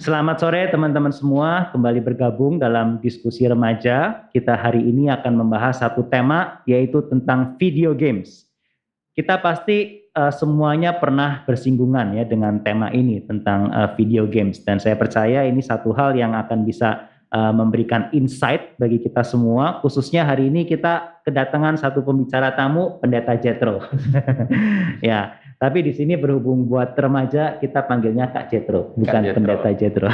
Selamat sore teman-teman semua, kembali bergabung dalam diskusi remaja. Kita hari ini akan membahas satu tema yaitu tentang video games. Kita pasti uh, semuanya pernah bersinggungan ya dengan tema ini tentang uh, video games dan saya percaya ini satu hal yang akan bisa uh, memberikan insight bagi kita semua. Khususnya hari ini kita kedatangan satu pembicara tamu, Pendeta Jetro. ya, tapi di sini berhubung buat remaja kita panggilnya Kak Jetro, bukan Jetro. Pendeta Jetro.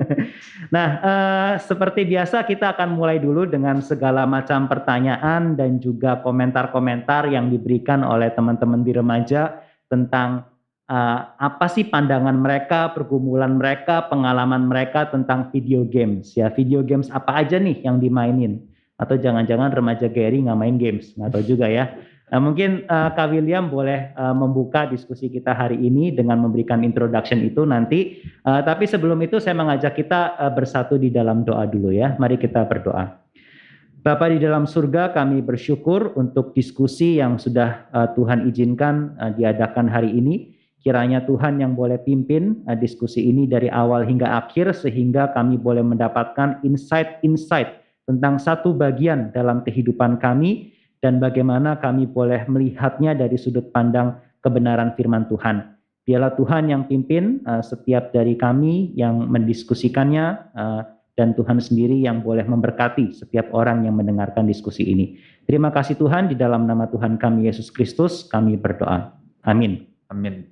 nah, uh, seperti biasa kita akan mulai dulu dengan segala macam pertanyaan dan juga komentar-komentar yang diberikan oleh teman-teman di remaja tentang uh, apa sih pandangan mereka, pergumulan mereka, pengalaman mereka tentang video games. Ya, video games apa aja nih yang dimainin? Atau jangan-jangan remaja Gary nggak main games? Nggak tahu juga ya. Nah, mungkin uh, Kak William boleh uh, membuka diskusi kita hari ini dengan memberikan introduction itu nanti. Uh, tapi sebelum itu saya mengajak kita uh, bersatu di dalam doa dulu ya. Mari kita berdoa. Bapa di dalam surga, kami bersyukur untuk diskusi yang sudah uh, Tuhan izinkan uh, diadakan hari ini. Kiranya Tuhan yang boleh pimpin uh, diskusi ini dari awal hingga akhir sehingga kami boleh mendapatkan insight-insight tentang satu bagian dalam kehidupan kami dan bagaimana kami boleh melihatnya dari sudut pandang kebenaran firman Tuhan. Biarlah Tuhan yang pimpin uh, setiap dari kami yang mendiskusikannya uh, dan Tuhan sendiri yang boleh memberkati setiap orang yang mendengarkan diskusi ini. Terima kasih Tuhan di dalam nama Tuhan kami Yesus Kristus kami berdoa. Amin. Amin.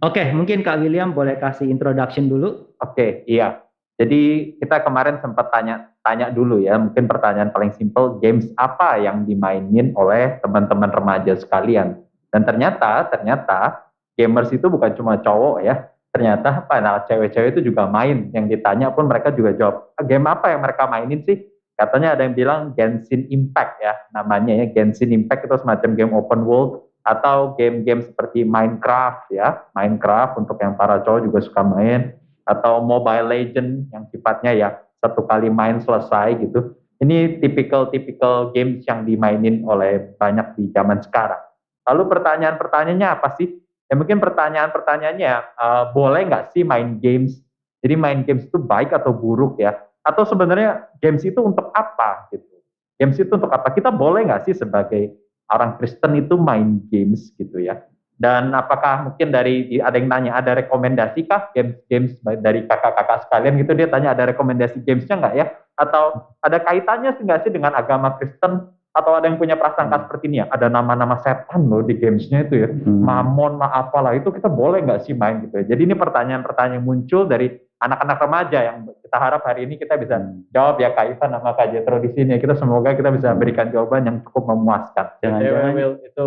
Oke, mungkin Kak William boleh kasih introduction dulu. Oke, iya. Jadi kita kemarin sempat tanya tanya dulu ya, mungkin pertanyaan paling simple, games apa yang dimainin oleh teman-teman remaja sekalian? Dan ternyata ternyata gamers itu bukan cuma cowok ya, ternyata apa nah cewek-cewek itu juga main. Yang ditanya pun mereka juga jawab, game apa yang mereka mainin sih? Katanya ada yang bilang Genshin Impact ya namanya ya, Genshin Impact itu semacam game open world atau game-game seperti Minecraft ya, Minecraft untuk yang para cowok juga suka main atau Mobile Legend yang sifatnya ya satu kali main selesai gitu. Ini tipikal-tipikal games yang dimainin oleh banyak di zaman sekarang. Lalu pertanyaan-pertanyaannya apa sih? Ya mungkin pertanyaan-pertanyaannya uh, boleh nggak sih main games? Jadi main games itu baik atau buruk ya? Atau sebenarnya games itu untuk apa gitu? Games itu untuk apa? Kita boleh nggak sih sebagai orang Kristen itu main games gitu ya? Dan apakah mungkin dari ada yang tanya ada rekomendasi kah games games dari kakak-kakak sekalian gitu dia tanya ada rekomendasi gamesnya nggak ya? Atau ada kaitannya sih nggak sih dengan agama Kristen? Atau ada yang punya prasangka hmm. seperti ini ya? Ada nama-nama setan loh di gamesnya itu ya, hmm. mamon, ma apalah itu kita boleh nggak sih main gitu ya? Jadi ini pertanyaan-pertanyaan muncul dari anak-anak remaja yang kita harap hari ini kita bisa hmm. jawab ya Kak Ivan sama Kak Jetro di sini. Kita semoga kita bisa berikan jawaban yang cukup memuaskan. Jangan-jangan itu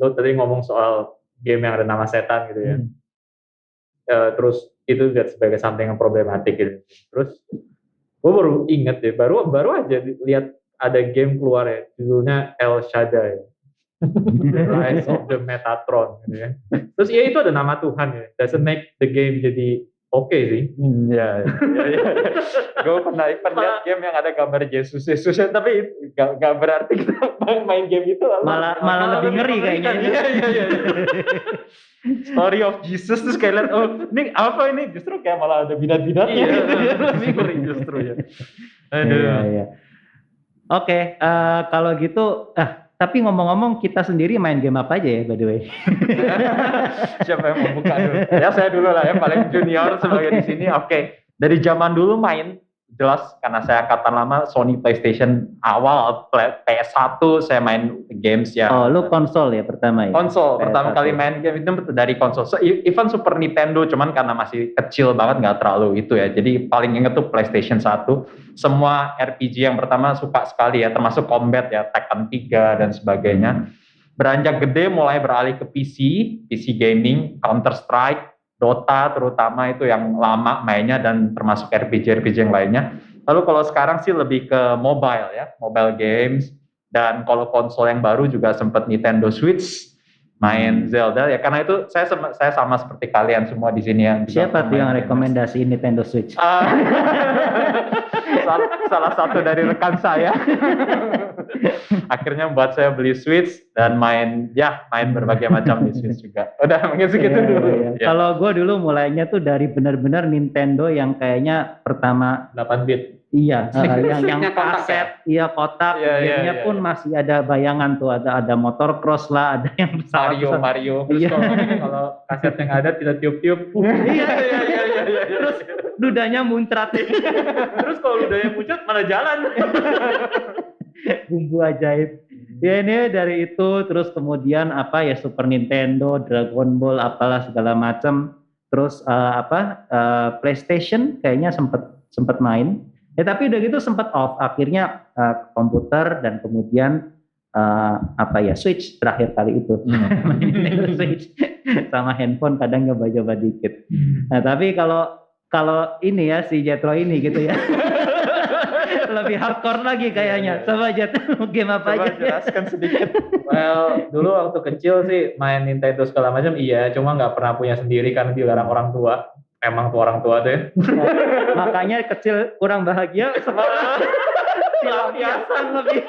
lo tadi ngomong soal game yang ada nama setan gitu ya. Hmm. Uh, terus itu lihat sebagai something yang problematik gitu. Terus gue baru inget ya, baru baru aja lihat ada game keluar ya, judulnya El Shaddai. Rise of the Metatron gitu ya. Terus ya itu ada nama Tuhan ya. Doesn't make the game jadi oke okay sih. Hmm, ya, ya, ya. gue pernah pernah lihat game yang ada gambar Yesus Yesus tapi gak, gak berarti kita main game itu lalu malah malah lebih ngeri kayaknya. Iya iya iya. Story of Jesus terus kayak lihat oh ini apa ini justru kayak malah ada bidat-bidatnya. Iya, lebih ngeri justru ya. Aduh. Iya, iya. Oke, okay, uh, eh, kalau gitu, ah tapi ngomong-ngomong kita sendiri main game apa aja ya by the way? Siapa yang mau buka dulu? Ya saya dulu lah ya paling junior sebagai di sini. Oke. Okay. Dari zaman dulu main jelas karena saya angkatan lama Sony PlayStation awal PS1 saya main games ya. Oh, lu konsol ya pertama ya? Konsol. PS1. Pertama kali main game itu dari konsol. So, even Super Nintendo cuman karena masih kecil banget nggak terlalu itu ya. Jadi paling inget tuh PlayStation 1. Semua RPG yang pertama suka sekali ya termasuk Combat ya, Tekken 3 dan sebagainya. Beranjak gede mulai beralih ke PC, PC gaming, Counter Strike, Dota terutama itu yang lama mainnya dan termasuk RPG-RPG yang lainnya. Lalu kalau sekarang sih lebih ke mobile ya, mobile games dan kalau konsol yang baru juga sempat Nintendo Switch main hmm. Zelda ya karena itu saya sama, saya sama seperti kalian semua di sini yang siapa tuh yang rekomendasi Nintendo Switch? Uh, salah, salah satu dari rekan saya. Akhirnya buat saya beli Switch dan main ya main berbagai macam di Switch juga. Udah mungkin segitu Iya, dulu. iya. Ya. Kalau gue dulu mulainya tuh dari benar-benar Nintendo yang kayaknya pertama 8 bit. iya eh, yang yang kaset, iya kotak, Iya, iya, gamenya iya, pun iya. masih ada bayangan tuh ada ada motor cross lah, ada yang pesawat Mario Mario. Terus Iya. kalau, kalau kaset yang ada tidak tiup-tiup. Iya, iya iya iya iya. Terus dudanya muncrat, Terus kalau udah yang muncrat mana jalan. bumbu ajaib. Ya ini dari itu terus kemudian apa ya Super Nintendo, Dragon Ball, apalah segala macam. Terus eh, apa eh, PlayStation kayaknya sempet sempet main. Ya tapi udah gitu sempet off. Akhirnya eh, komputer dan kemudian eh, apa ya Switch terakhir kali itu. Nintendo Switch sama handphone kadang nyoba-nyoba dikit. Nah tapi kalau kalau ini ya si Jetro ini gitu ya. Lebih hardcore lagi kayaknya. Coba Jet, game apa Coba aja? jelaskan sedikit. Well, dulu waktu kecil sih main Nintendo segala macam iya, cuma nggak pernah punya sendiri karena dilarang orang tua. Emang tuh orang tua tuh ya. Makanya kecil kurang bahagia pelampiasan lebih.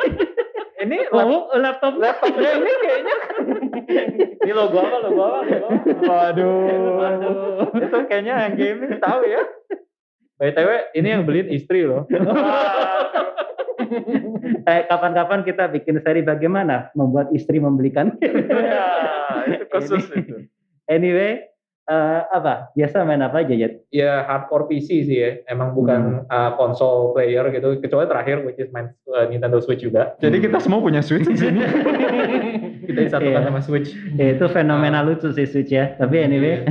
Ini Oh, laptop laptopnya ini kayaknya Ini logo apa? Logo apa? Logo apa? waduh. Waduh. Itu kayaknya yang gaming tahu ya. BTW, ini yang beliin istri loh. Eh, kapan-kapan kita bikin seri bagaimana membuat istri membelikan. Ya, itu khusus itu. anyway, eh, apa? Biasa main apa aja, Jet? ya hardcore PC sih ya. Emang bukan uh, konsol player gitu. Kecuali terakhir which is main uh, Nintendo Switch juga. Jadi kita semua punya Switch di sini. Kita disatukan Iya. sama Switch. Ya, itu fenomena lucu sih Switch ya. Tapi anyway,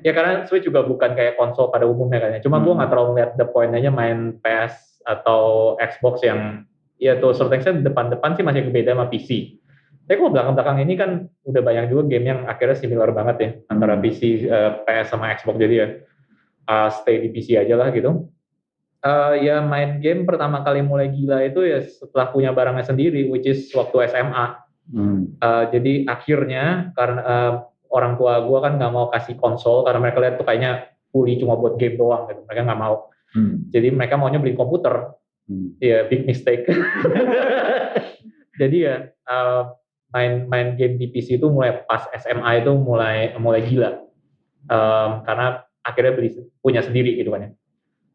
Ya karena Switch juga bukan kayak konsol pada umumnya kan ya. Cuma gue Hmm. nggak terlalu lihat the point aja main PS atau Xbox yang ya tuh certain extent depan-depan sih masih beda sama PC. Tapi kalau belakang-belakang ini kan udah banyak juga game yang akhirnya similar banget ya antara PC, eh, PS sama Xbox jadi ya uh, stay di PC aja lah gitu. Eh, ya main game pertama kali mulai gila itu ya setelah punya barangnya sendiri, which is waktu SMA. hmm, Uh, jadi akhirnya karena uh, orang tua gue kan nggak mau kasih konsol karena mereka lihat tuh kayaknya fully cuma buat game doang gitu. Mereka nggak mau. Hmm. Jadi mereka maunya beli komputer. hmm. Ya big mistake. jadi ya uh, main main game di PC itu mulai pas SMA itu mulai mulai gila. Um, karena akhirnya beli punya sendiri gitu kan ya.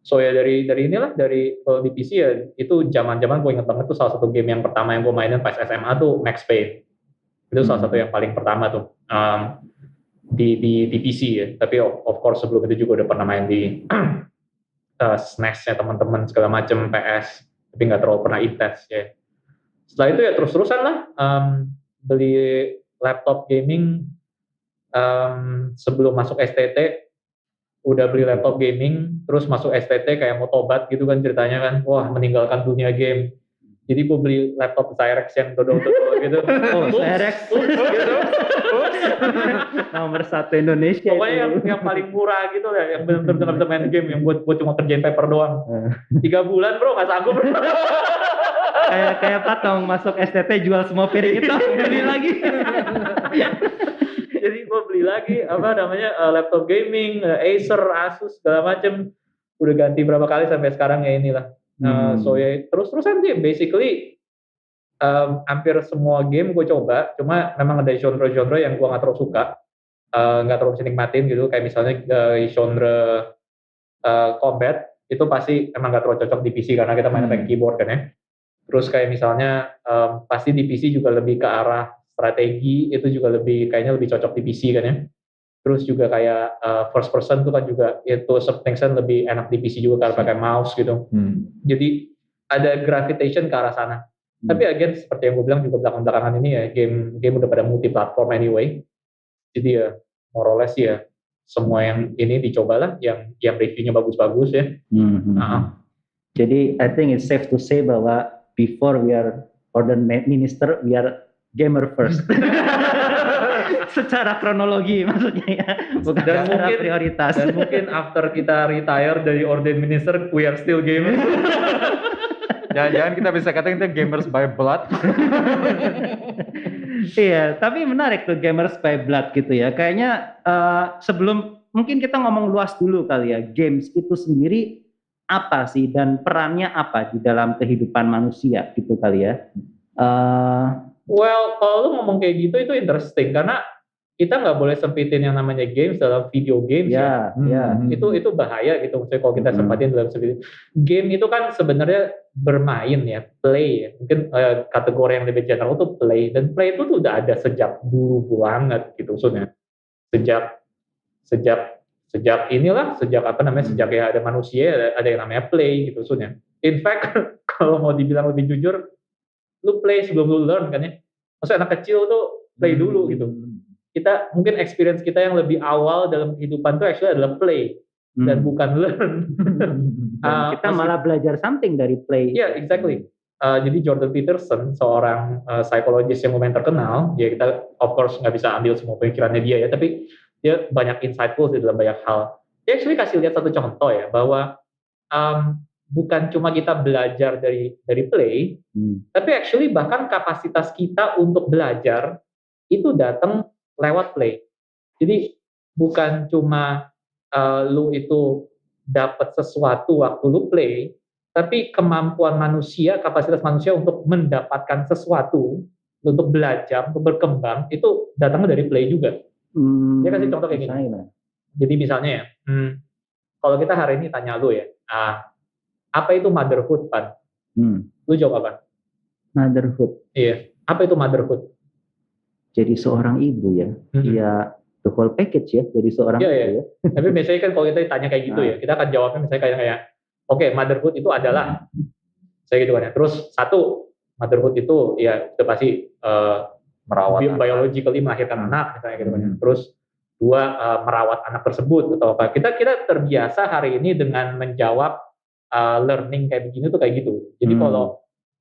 So ya dari dari inilah dari kalau di PC ya itu zaman-zaman gue inget banget tuh salah satu game yang pertama yang gue mainin pas SMA tuh Max Payne. Itu salah Hmm. satu yang paling pertama tuh um, di di di PC ya. Tapi of, of course sebelum itu juga udah pernah main di uh, SNES ya teman-teman segala macam PS. Tapi nggak terlalu pernah intens ya. Setelah itu ya terus-terusan lah um, beli laptop gaming um, sebelum masuk STT udah beli laptop gaming, terus masuk STT kayak mau tobat gitu kan ceritanya kan, wah meninggalkan dunia game. Jadi gue beli laptop Cyrex yang dodol-dodol gitu. Oh, Cyrex. gitu. Nomor satu Indonesia Pokoknya yang, itu. yang paling murah gitu lah, yang benar-benar bisa main game, yang buat buat cuma kerjain paper doang. Eh. Tiga bulan bro, nggak sanggup. kayak kayak patong masuk STT jual semua piring itu beli lagi. Jadi gue beli lagi apa namanya eh, laptop gaming, eh, Acer, Asus segala macem. Udah ganti berapa kali sampai sekarang ya inilah. Uh, Hmm. so ya terus-terusan sih basically um, hampir semua game gue coba cuma memang ada genre-genre yang gue nggak terlalu suka uh, nggak terlalu bisa nikmatin gitu kayak misalnya uh, genre uh, combat itu pasti emang nggak terlalu cocok di PC karena kita main Hmm. pakai keyboard kan ya terus kayak misalnya um, pasti di PC juga lebih ke arah strategi itu juga lebih kayaknya lebih cocok di PC kan ya terus juga kayak uh, first person tuh kan juga itu extent lebih enak di PC juga karena pakai mouse gitu Hmm. jadi ada gravitation ke arah sana. Hmm. Tapi again seperti yang gue bilang juga belakang-belakangan ini ya game game udah pada multi platform anyway. Jadi ya more or less ya semua yang ini dicobalah yang yang reviewnya bagus-bagus ya. Hmm, hmm, Ah. hmm. Jadi I think it's safe to say bahwa before we are ma- minister, we are gamer first. Secara kronologi maksudnya ya, bukan Dan secara mungkin- prioritas. Dan mungkin after kita retire dari ordained minister, we are still gamers. Jangan-jangan kita bisa katakan kita gamers by blood. iya, tapi menarik tuh gamers by blood gitu ya. Kayaknya eh, sebelum mungkin kita ngomong luas dulu kali ya. Games itu sendiri apa sih dan perannya apa di dalam kehidupan manusia gitu kali ya? Uh, well, kalau lu ngomong kayak gitu itu interesting karena kita nggak boleh sempitin yang namanya games dalam video games ya. Ya, ya. Hmm. Itu itu bahaya gitu maksudnya kalau kita hmm. sempatin dalam seperti game itu kan sebenarnya bermain ya, play ya. Mungkin uh, kategori yang lebih general itu play dan play itu tuh udah ada sejak dulu banget gitu maksudnya. Sejak sejak sejak inilah sejak apa namanya sejak ya ada manusia ada, ada yang namanya play gitu maksudnya. In fact kalau mau dibilang lebih jujur lu play sebelum lu learn kan ya. Maksudnya anak kecil tuh play dulu gitu kita mungkin experience kita yang lebih awal dalam kehidupan itu actually adalah play hmm. dan bukan learn. uh, kita malah belajar something dari play. Iya, yeah, exactly. Uh, jadi Jordan Peterson, seorang uh, psikologis yang lumayan terkenal, ya kita of course nggak bisa ambil semua pemikirannya dia ya, tapi dia banyak insightful di dalam banyak hal. Dia actually kasih lihat satu contoh ya, bahwa um, bukan cuma kita belajar dari dari play, hmm. tapi actually bahkan kapasitas kita untuk belajar itu datang lewat play. Jadi bukan cuma uh, lu itu dapat sesuatu waktu lu play, tapi kemampuan manusia, kapasitas manusia untuk mendapatkan sesuatu, untuk belajar, untuk berkembang, itu datangnya dari play juga. Hmm, Dia kasih contoh kayak gini. Saya. Jadi misalnya ya, hmm, kalau kita hari ini tanya lu ya, ah, apa itu motherhood, Pan? Hmm. Lu jawab apa? Motherhood. Iya. Apa itu motherhood? jadi seorang ibu ya, hmm. ya the whole package ya, jadi seorang yeah, ibu yeah. ya. Tapi biasanya kan kalau kita ditanya kayak gitu nah. ya, kita akan jawabnya misalnya kayak kayak, oke okay, motherhood itu adalah, saya gitu kan ya. Terus satu motherhood itu ya itu pasti uh, merawat bi biologically melahirkan anak misalnya gitu kan. Hmm. Terus dua uh, merawat anak tersebut atau apa. Kita kita terbiasa hari ini dengan menjawab uh, learning kayak begini tuh kayak gitu. Jadi hmm. kalau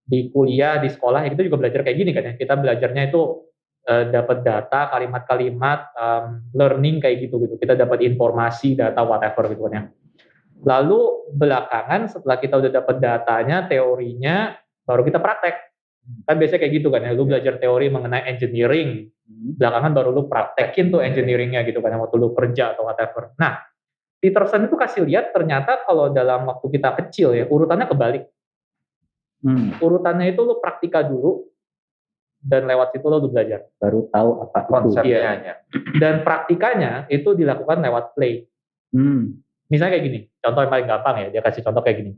di kuliah, di sekolah, ya kita juga belajar kayak gini kan ya. Kita belajarnya itu uh, dapat data, kalimat-kalimat, um, learning kayak gitu gitu. Kita dapat informasi, data whatever gitu kan ya. Lalu belakangan setelah kita udah dapat datanya, teorinya, baru kita praktek. Kan biasanya kayak gitu kan ya, lu iya. belajar teori mengenai engineering, hmm. belakangan baru lu praktekin tuh engineeringnya gitu kan, waktu lu kerja atau whatever. Nah, Peterson itu kasih lihat ternyata kalau dalam waktu kita kecil ya, urutannya kebalik. Hmm. Urutannya itu lu praktika dulu, dan lewat situ lo udah belajar. Baru tahu apa konsepnya. Iya. Dan praktikanya itu dilakukan lewat play. Hmm. Misalnya kayak gini, contoh yang paling gampang ya, dia kasih contoh kayak gini.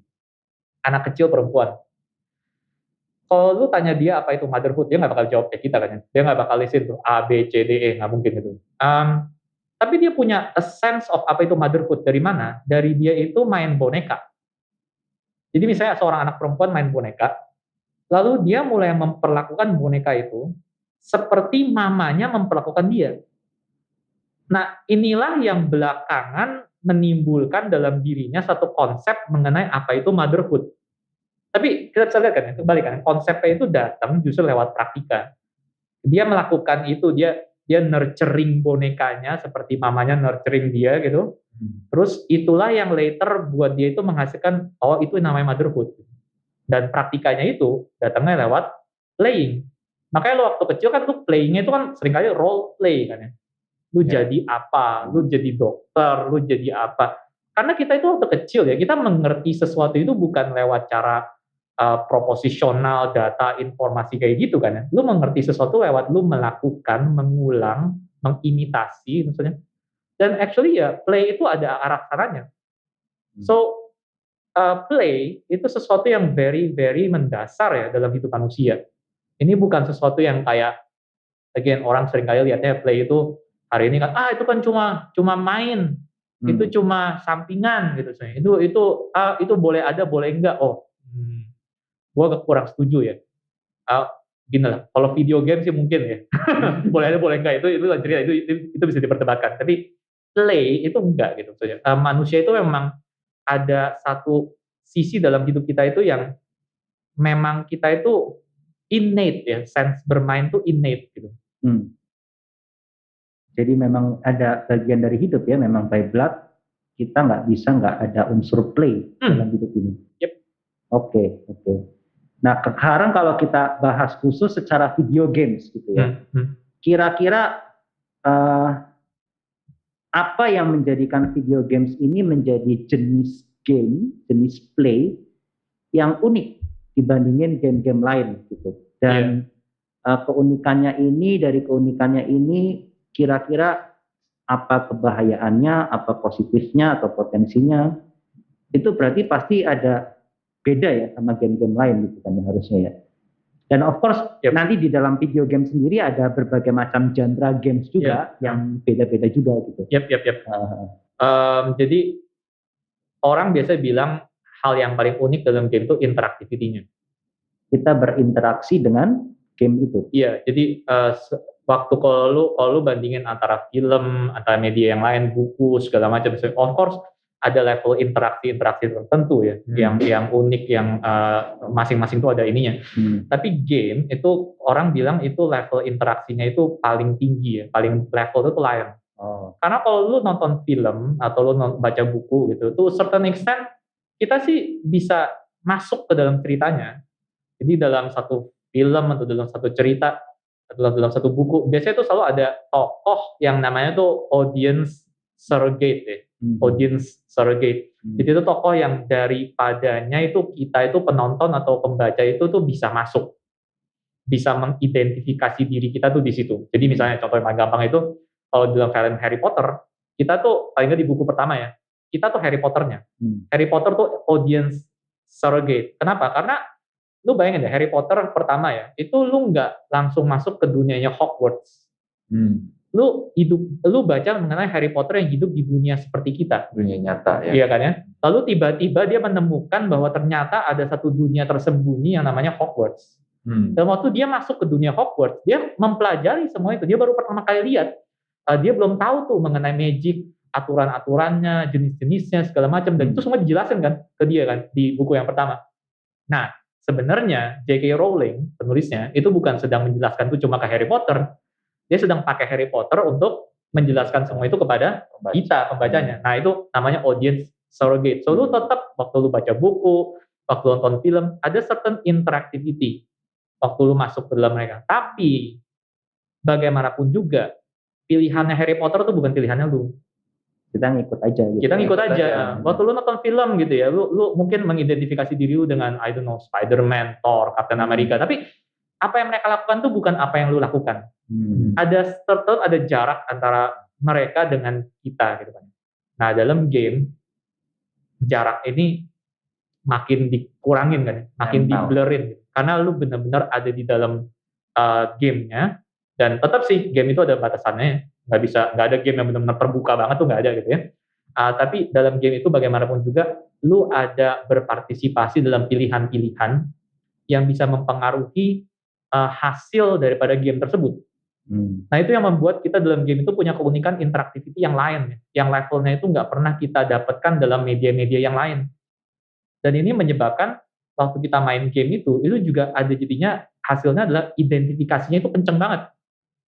Anak kecil perempuan. Kalau lu tanya dia apa itu motherhood, dia nggak bakal jawab kayak kita kan ya. Dia nggak bakal lisin tuh A, B, C, D, E, nggak mungkin gitu. Um, tapi dia punya a sense of apa itu motherhood. Dari mana? Dari dia itu main boneka. Jadi misalnya seorang anak perempuan main boneka, Lalu dia mulai memperlakukan boneka itu seperti mamanya memperlakukan dia. Nah, inilah yang belakangan menimbulkan dalam dirinya satu konsep mengenai apa itu motherhood. Tapi kita bisa lihat kan, kembali kan, konsepnya itu datang justru lewat praktika. Dia melakukan itu, dia dia nurturing bonekanya seperti mamanya nurturing dia gitu. Hmm. Terus itulah yang later buat dia itu menghasilkan, oh itu namanya motherhood dan praktikanya itu datangnya lewat playing. Makanya lo waktu kecil kan lu playingnya itu kan sering kali role play kan ya. Lu yeah. jadi apa, lu jadi dokter, lu jadi apa. Karena kita itu waktu kecil ya, kita mengerti sesuatu itu bukan lewat cara uh, proposisional, data, informasi kayak gitu kan ya. Lu mengerti sesuatu lewat lu melakukan, mengulang, mengimitasi maksudnya. Dan actually ya play itu ada arah sananya. Hmm. So uh, play itu sesuatu yang very very mendasar ya dalam hidup manusia. Ini bukan sesuatu yang kayak again orang sering kali lihatnya play itu hari ini kan ah itu kan cuma cuma main. Hmm. Itu cuma sampingan gitu saya. Itu itu ah, itu boleh ada boleh enggak. Oh, gua kurang setuju ya. Uh, gini lah, kalau video game sih mungkin ya. boleh ada boleh enggak itu itu cerita itu, itu itu bisa diperdebatkan. Tapi play itu enggak gitu saja. Uh, manusia itu memang ada satu sisi dalam hidup kita itu yang memang kita itu innate ya, sense bermain itu innate gitu. Hmm. Jadi memang ada bagian dari hidup ya, memang by blood kita nggak bisa nggak ada unsur play hmm. dalam hidup ini. Yep. Oke, okay, oke. Okay. Nah sekarang kalau kita bahas khusus secara video games gitu ya, hmm. hmm. kira-kira uh, apa yang menjadikan video games ini menjadi jenis game, jenis play yang unik dibandingin game-game lain gitu. Dan yeah. uh, keunikannya ini dari keunikannya ini kira-kira apa kebahayaannya, apa positifnya atau potensinya itu berarti pasti ada beda ya sama game-game lain gitu kan ya harusnya ya. Dan of course yep. nanti di dalam video game sendiri ada berbagai macam genre games juga yep. yang beda-beda juga gitu. Yap, yap, yap. Uh, um, jadi orang biasa bilang hal yang paling unik dalam game itu interaktivitinya. Kita berinteraksi dengan game itu. Iya, jadi uh, waktu kalau lu kalau lu bandingin antara film, antara media yang lain, buku segala macam, of course ada level interaksi-interaksi tertentu ya, hmm. yang yang unik, yang uh, masing-masing itu ada ininya. Hmm. Tapi game itu orang bilang itu level interaksinya itu paling tinggi ya, paling level itu lain. Oh. Karena kalau lu nonton film atau lu baca buku gitu, tuh certain extent kita sih bisa masuk ke dalam ceritanya. Jadi dalam satu film atau dalam satu cerita atau dalam satu buku, biasanya itu selalu ada tokoh yang namanya tuh audience surrogate ya hmm. audience surrogate. Hmm. Jadi itu tokoh yang daripadanya itu kita itu penonton atau pembaca itu tuh bisa masuk, bisa mengidentifikasi diri kita tuh di situ. Jadi misalnya contoh yang paling gampang itu kalau dalam film Harry Potter, kita tuh paling nggak di buku pertama ya, kita tuh Harry Potternya. Hmm. Harry Potter tuh audience surrogate. Kenapa? Karena lu bayangin ya Harry Potter pertama ya, itu lu nggak langsung masuk ke dunianya Hogwarts. Hmm lu hidup lu baca mengenai Harry Potter yang hidup di dunia seperti kita. Dunia nyata ya. Iya kan ya? Lalu tiba-tiba dia menemukan bahwa ternyata ada satu dunia tersembunyi yang namanya Hogwarts. Hmm. dan waktu dia masuk ke dunia Hogwarts dia mempelajari semua itu. Dia baru pertama kali lihat. Uh, dia belum tahu tuh mengenai magic aturan-aturannya jenis-jenisnya segala macam. Dan itu semua dijelaskan kan ke dia kan di buku yang pertama. Nah sebenarnya J.K. Rowling penulisnya itu bukan sedang menjelaskan itu cuma ke Harry Potter dia sedang pakai Harry Potter untuk menjelaskan semua itu kepada kita pembacanya. Nah itu namanya audience surrogate. So lu tetap waktu lu baca buku, waktu lu nonton film, ada certain interactivity waktu lu masuk ke dalam mereka. Tapi bagaimanapun juga pilihannya Harry Potter itu bukan pilihannya lu. Kita ngikut aja gitu. Kita ngikut aja. Waktu lu nonton film gitu ya, lu lu mungkin mengidentifikasi diri lu dengan I don't know Spider-Man, Thor, Captain America, tapi apa yang mereka lakukan tuh bukan apa yang lu lakukan. Hmm. Ada tetap ada jarak antara mereka dengan kita gitu kan. Nah, dalam game jarak ini makin dikurangin kan, makin diblerin gitu. karena lu benar-benar ada di dalam uh, gamenya dan tetap sih game itu ada batasannya, nggak bisa nggak ada game yang benar-benar terbuka banget tuh nggak ada gitu ya. Uh, tapi dalam game itu bagaimanapun juga lu ada berpartisipasi dalam pilihan-pilihan yang bisa mempengaruhi uh, hasil daripada game tersebut. Hmm. Nah itu yang membuat kita dalam game itu punya keunikan interaktiviti yang lain, yang levelnya itu nggak pernah kita dapatkan dalam media-media yang lain. Dan ini menyebabkan waktu kita main game itu, itu juga ada jadinya hasilnya adalah identifikasinya itu kenceng banget.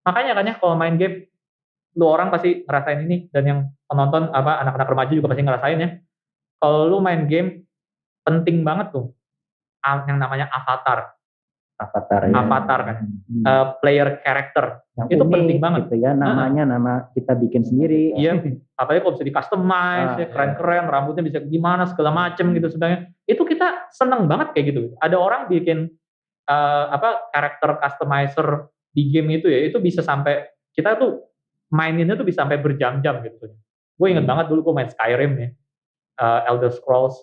Makanya kan ya kalau main game, lu orang pasti ngerasain ini dan yang penonton apa anak-anak remaja juga pasti ngerasain ya. Kalau lu main game penting banget tuh yang namanya avatar avatar ya. avatar kan hmm. uh, player character yang itu unik, penting banget gitu ya namanya uh. nama kita bikin sendiri iya apalagi kalau bisa di customize ah, ya keren-keren ya. rambutnya bisa gimana segala macem gitu sebenarnya itu kita seneng banget kayak gitu ada orang bikin uh, apa karakter customizer di game itu ya itu bisa sampai kita tuh maininnya tuh bisa sampai berjam-jam gitu gue inget hmm. banget dulu gue main Skyrim ya uh, Elder Scrolls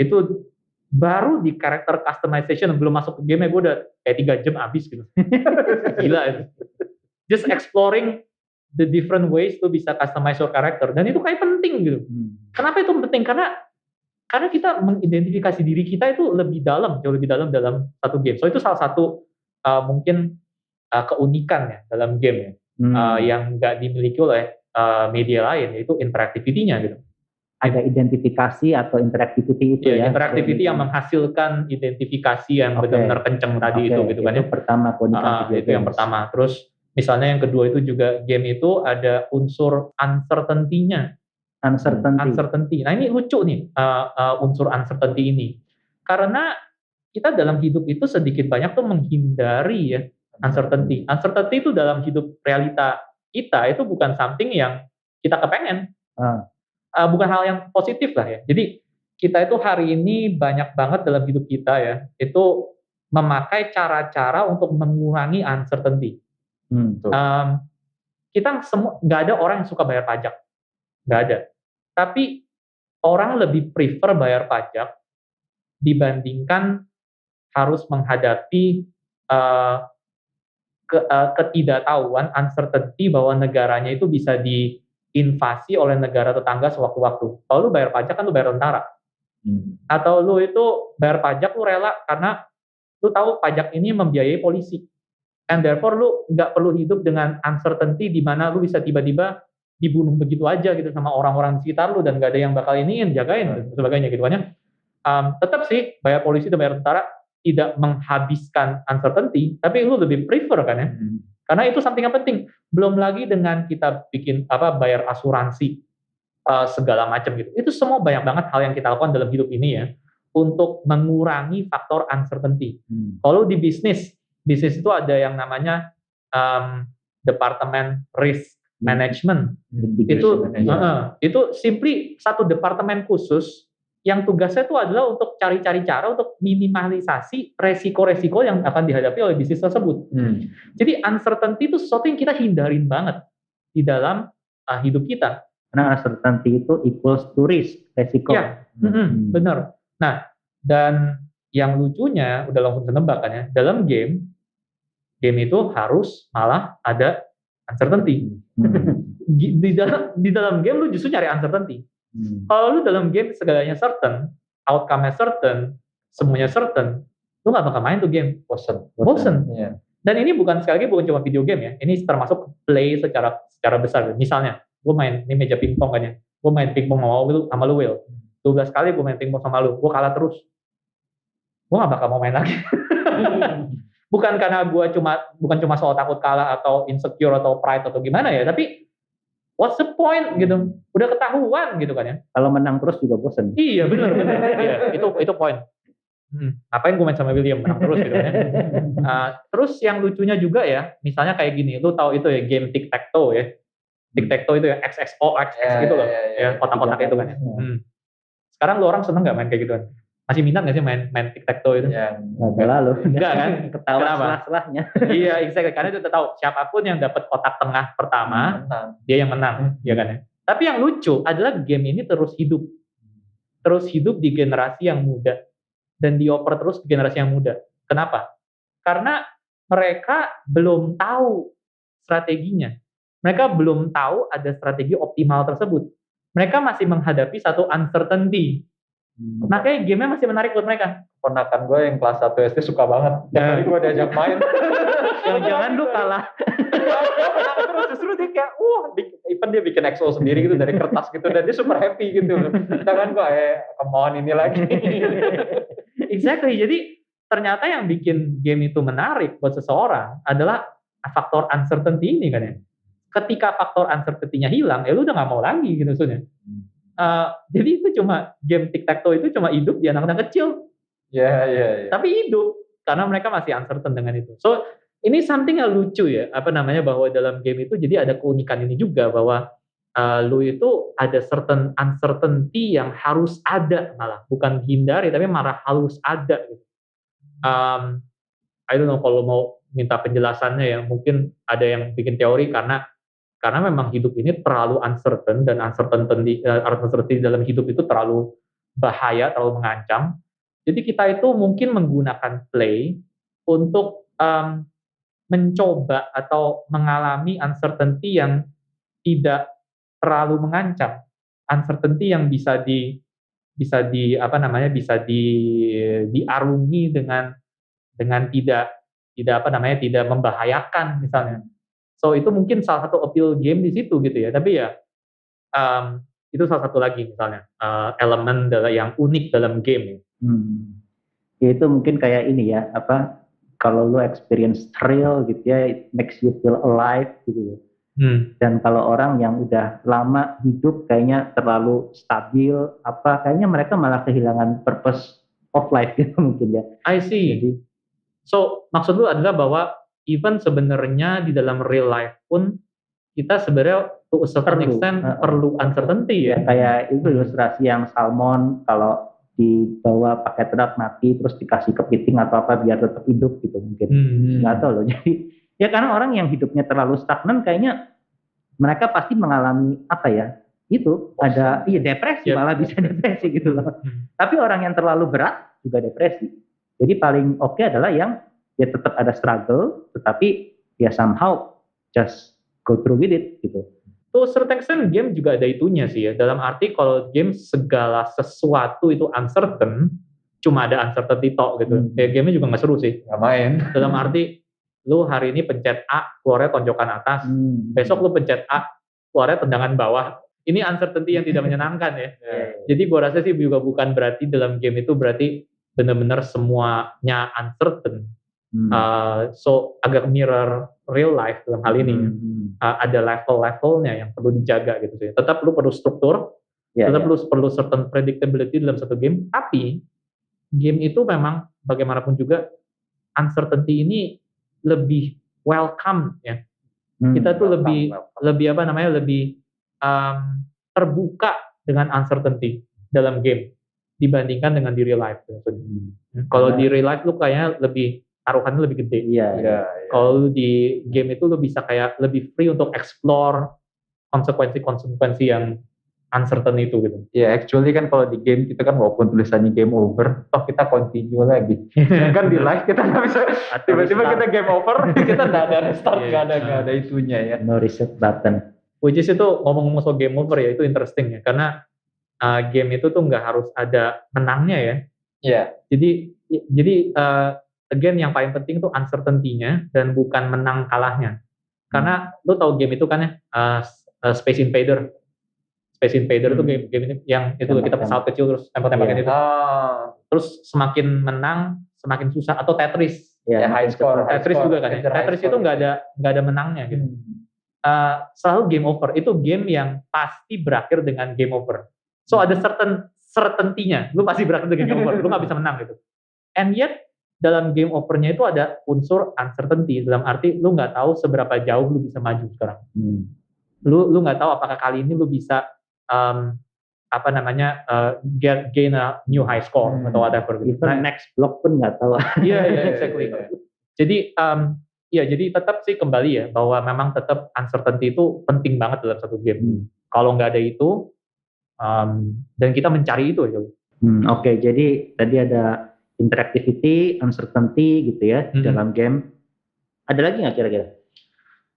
itu baru di karakter customization belum masuk ke game gue udah kayak tiga jam habis gitu. Gila itu. Just exploring the different ways to bisa customize your character. Dan itu kayak penting gitu. Hmm. kenapa itu penting? Karena karena kita mengidentifikasi diri kita itu lebih dalam jauh lebih dalam dalam satu game. So itu salah satu uh, mungkin uh, keunikan ya dalam game ya. Hmm. uh, yang nggak dimiliki oleh uh, media lain yaitu interaktivitinya gitu ada identifikasi atau interactivity itu ya. ya interactivity yang menghasilkan identifikasi yang okay. benar-benar kenceng tadi okay. itu gitu kan ya. pertama uh, itu yang pertama. Terus misalnya yang kedua itu juga game itu ada unsur uncertainty-nya. Uncertainty. Uncertainty. Nah, ini lucu nih uh, uh, unsur uncertainty ini. Karena kita dalam hidup itu sedikit banyak tuh menghindari ya uncertainty. Uncertainty itu dalam hidup realita kita itu bukan something yang kita kepengen. Uh uh, bukan hal yang positif lah ya. Jadi kita itu hari ini banyak banget dalam hidup kita ya, itu memakai cara-cara untuk mengurangi uncertainty. Hmm. Um, kita semua nggak ada orang yang suka bayar pajak, nggak ada. Tapi orang lebih prefer bayar pajak dibandingkan harus menghadapi uh, ke, uh, ketidaktahuan, uncertainty bahwa negaranya itu bisa diinvasi oleh negara tetangga sewaktu-waktu. Kalau lu bayar pajak kan lu bayar tentara. Hmm. Atau lu itu bayar pajak lu rela karena lu tahu pajak ini membiayai polisi. And therefore lu nggak perlu hidup dengan uncertainty di mana lu bisa tiba-tiba dibunuh begitu aja gitu sama orang-orang di sekitar lu dan gak ada yang bakal iniin jagain dan sebagainya gitu kan ya. Um, tetap sih bayar polisi dan bayar tentara tidak menghabiskan uncertainty, tapi lu lebih prefer kan ya. Hmm. Karena itu something yang penting. Belum lagi dengan kita bikin apa bayar asuransi uh, segala macam gitu. Itu semua banyak banget hal yang kita lakukan dalam hidup ini ya untuk mengurangi faktor uncertainty. Hmm. Kalau di bisnis, bisnis itu ada yang namanya um, departemen risk management. Itu Management. uh, itu simply satu departemen khusus yang tugasnya itu adalah untuk cari-cari cara untuk minimalisasi resiko-resiko yang akan dihadapi oleh bisnis tersebut. Hmm. Jadi uncertainty itu sesuatu yang kita hindarin banget di dalam uh, hidup kita. Karena uncertainty itu equals to risk, resiko. Ya, mm-mm, benar. Nah, dan yang lucunya udah langsung bisa nebak kan ya, dalam game game itu harus malah ada uncertainty. Hmm. Di dalam di dalam game lu justru nyari uncertainty. Hmm. Kalau lu dalam game segalanya certain, outcome-nya certain, semuanya certain, lu nggak bakal main tuh game. Bosen. Bosen. Iya. Dan ini bukan sekali lagi bukan cuma video game ya, ini termasuk play secara secara besar. Misalnya, gue main ini meja pingpong kan ya, gue main pingpong sama lu, sama lu Will. 12 kali gue main pingpong sama lu, gue kalah terus. Gue gak bakal mau main lagi. bukan karena gue cuma bukan cuma soal takut kalah atau insecure atau pride atau gimana ya, tapi what's the point gitu? Udah ketahuan gitu kan ya. Kalau menang terus juga bosen. Iya benar benar. iya, itu itu poin. Hmm, ngapain gue main sama William menang terus gitu kan ya. Ah, terus yang lucunya juga ya, misalnya kayak gini, lu tahu itu ya game tic tac toe ya. Tic tac toe itu ya XXO XX Ya, gitu loh. ya, ya, ya kotak-kotak itu kan ya. Hmm. Sekarang lu orang seneng nggak main kayak gituan? Masih minat nggak sih main main tic tac toe itu? Yang Nggak lalu. Enggak kan? Ketawa Kenapa? selah-selahnya. iya, exactly. Karena itu tahu siapa pun yang dapat kotak tengah pertama, menang. dia yang menang, ya kan ya. Tapi yang lucu adalah game ini terus hidup, terus hidup di generasi yang muda dan dioper terus ke generasi yang muda. Kenapa? Karena mereka belum tahu strateginya. Mereka belum tahu ada strategi optimal tersebut. Mereka masih menghadapi satu uncertainty. Hmm. Makanya gamenya masih menarik buat mereka. Ponakan gue yang kelas 1 SD suka banget. Tiap Ya. kali gue diajak main. Jangan-jangan lu kalah. terus justru dia kayak wah even dia bikin XO sendiri gitu dari kertas gitu dan dia super happy gitu sedangkan gue eh come on ini lagi Exactly. Jadi ternyata yang bikin game itu menarik buat seseorang adalah faktor uncertainty ini kan ya. Ketika faktor uncertainty-nya hilang, ya lu udah nggak mau lagi gitu maksudnya. Eh, jadi itu cuma game tic tac toe itu cuma hidup di anak-anak kecil, ya ya ya tapi hidup karena mereka masih uncertain dengan itu. So ini something yang lucu ya, apa namanya bahwa dalam game itu jadi ada keunikan ini juga bahwa eh, lu itu ada certain uncertainty yang harus ada malah bukan hindari tapi malah harus ada gitu. Um, I don't know kalau mau minta penjelasannya ya mungkin ada yang bikin teori karena karena memang hidup ini terlalu uncertain dan eh, uncertainty dalam hidup itu terlalu bahaya, terlalu mengancam. Jadi kita itu mungkin menggunakan play untuk um, mencoba atau mengalami uncertainty yang tidak terlalu mengancam, uncertainty yang bisa di bisa di apa namanya bisa di diarungi dengan dengan tidak tidak apa namanya tidak membahayakan misalnya. So itu mungkin salah satu appeal game di situ gitu ya. Tapi ya um, itu salah satu lagi misalnya uh, elemen yang unik dalam game. ya. Hmm. Ya, itu mungkin kayak ini ya, apa kalau lu experience thrill gitu ya, it makes you feel alive gitu ya. Hmm. Dan kalau orang yang udah lama hidup kayaknya terlalu stabil, apa kayaknya mereka malah kehilangan purpose of life gitu mungkin ya. I see. Jadi So maksud lu adalah bahwa even sebenarnya di dalam real life pun kita sebenarnya to a certain Perlu, extent uh-uh. perlu uncertainty ya ya. kayak itu ilustrasi yang salmon kalau dibawa pakai truk mati terus dikasih kepiting atau apa biar tetap hidup gitu mungkin Hmm. tahu loh jadi ya karena orang yang hidupnya terlalu stagnan kayaknya mereka pasti mengalami apa ya itu ada iya depresi Ya. malah bisa depresi gitu loh Hmm. tapi orang yang terlalu berat juga depresi jadi paling oke adalah yang ya tetap ada struggle tetapi ya somehow just go through with it gitu To a certain extent game juga ada itunya sih ya. Dalam arti kalau game segala sesuatu itu uncertain, cuma ada uncertainty tok gitu. Hmm. Ya gamenya juga nggak seru sih. Nggak main. Dalam arti lu hari ini pencet A, keluarnya tonjokan atas. Hmm. Besok lu pencet A, keluarnya tendangan bawah. Ini uncertainty yang tidak menyenangkan ya. Jadi gua rasa sih juga bukan berarti dalam game itu berarti benar-benar semuanya uncertain. Hmm. Uh, so agak mirror real life dalam hal ini. Hmm. Uh, ada level-levelnya yang perlu dijaga gitu sih. Tetap lu perlu struktur, Ya, tetap ya. lu perlu certain predictability dalam satu game. Tapi game itu memang bagaimanapun juga uncertainty ini lebih welcome ya. Hmm. Kita tuh Welcome, lebih welcome. lebih apa namanya lebih um, terbuka dengan uncertainty dalam game dibandingkan dengan di real life. Hmm. Kalau di real life lu kayaknya lebih taruhannya lebih gede. Iya, Iya, iya. iya. Kalau di game itu lu bisa kayak lebih free untuk explore konsekuensi-konsekuensi yang uncertain itu gitu. Ya, actually kan kalau di game kita kan walaupun tulisannya game over, toh kita continue lagi. kan di live kita nggak bisa, tiba-tiba kita game over, kita nggak ada restart, Iya. nggak ada nggak ada itunya ya. no reset button. Which is itu ngomong-ngomong soal game over ya itu interesting ya karena uh, game itu tuh nggak harus ada menangnya ya. Iya. Jadi jadi uh, again yang paling penting tuh uncertainty-nya dan bukan menang kalahnya. Karena lu tahu game itu kan ya uh, uh, Space Invader. Space Invader itu Hmm. game, game ini yang itu loh, kita pesawat kecil terus tembak-tembakan Iya. itu. Oh, Terus semakin menang semakin susah atau Tetris. Ya, makin high score. High Tetris score, juga kan ya. high Tetris itu nggak ada nggak ada menangnya gitu. Uh, selalu game over. Itu game yang pasti berakhir dengan game over. So ada certain certainty-nya. Lu pasti berakhir dengan game over. Lu nggak bisa menang gitu. And yet dalam game over-nya itu ada unsur uncertainty dalam arti lu nggak tahu seberapa jauh lu bisa maju sekarang. Hmm. Lu lu nggak tahu apakah kali ini lu bisa um, apa namanya uh, get, gain a new high score Hmm. atau whatever. Gitu. Even Nah, next block pun nggak tahu. Iya, iya, Iya, exactly. Jadi, um, ya jadi tetap sih kembali ya bahwa memang tetap uncertainty itu penting banget dalam satu game. Hmm. Kalau nggak ada itu, um, dan kita mencari itu aja. Hmm, Oke, jadi tadi ada interactivity, uncertainty gitu ya Hmm. dalam game. Ada lagi nggak kira-kira?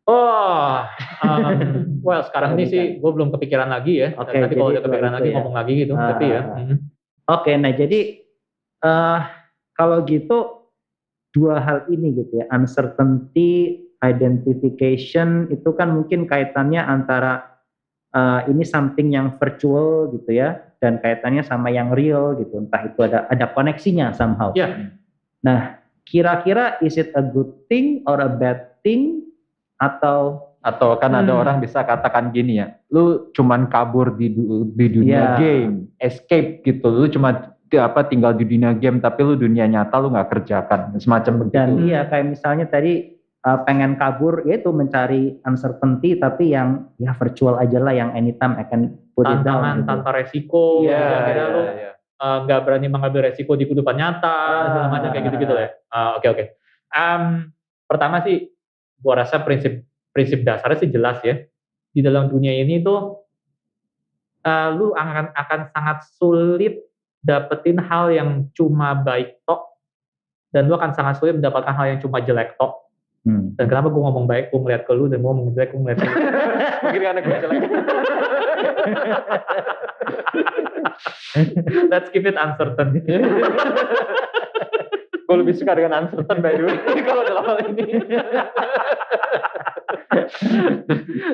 Oh, um, well sekarang ini sih gue belum kepikiran lagi ya. Oke, Nanti kalau udah kepikiran lagi ya. ngomong lagi gitu. Ah, tapi ya, mm. Oke, nah jadi eh kalau gitu dua hal ini gitu ya, uncertainty, identification itu kan mungkin kaitannya antara eh, ini something yang virtual gitu ya, dan kaitannya sama yang real gitu, entah itu ada ada koneksinya somehow. ya Nah, kira-kira is it a good thing or a bad thing atau Atau kan ada Hmm. orang bisa katakan gini ya, lu cuman kabur di di dunia Iya. game, escape gitu, lu cuma apa tinggal di dunia game tapi lu dunia nyata lu nggak kerjakan, semacam begitu. dan iya kayak misalnya tadi uh, pengen kabur yaitu mencari uncertainty tapi yang ya virtual aja lah yang anytime I down tantangan gitu. tanpa resiko, yang akhirnya iya, lu iya. uh, nggak berani mengambil resiko di kehidupan nyata, segala macam kayak gitu-gitu lah. ya. Ah, Oke oke. Em, pertama sih, gua rasa prinsip prinsip dasarnya sih jelas ya. Di dalam dunia ini tuh, uh, lu akan akan sangat sulit dapetin hal yang cuma baik tok, dan lu akan sangat sulit mendapatkan hal yang cuma jelek tok. Hmm. Dan kenapa gue ngomong baik, gue ngeliat ke lu, dan gue ngomong jelek, gue ngeliat ke lu. Mungkin karena gue jelek. Let's keep it uncertain. Gue lebih suka dengan uncertain by the way kalau dalam hal ini.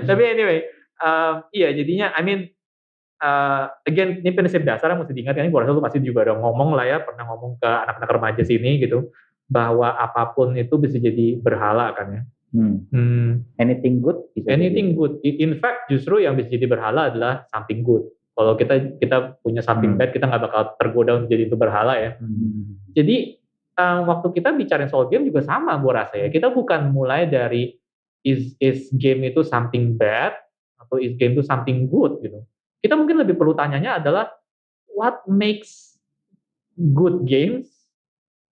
Tapi anyway, um, iya jadinya, I mean, uh, again, ini prinsip dasar yang mesti diingat, ini gue rasa lu pasti juga udah ngomong lah ya, pernah ngomong ke anak-anak remaja sini gitu, bahwa apa pun itu bisa jadi berhala kan ya. Hmm. Hmm, Anything good? bisa anything good. I- In fact, justru yang bisa jadi berhala adalah something good. Kalau kita kita punya something Hmm. bad, kita nggak bakal tergoda untuk jadi itu berhala ya. jadi. Hmm. Jadi um, waktu kita bicarain soal game juga sama gua rasa ya. Kita bukan mulai dari is is game itu something bad atau is game itu something good gitu. Kita mungkin lebih perlu tanyanya adalah what makes good games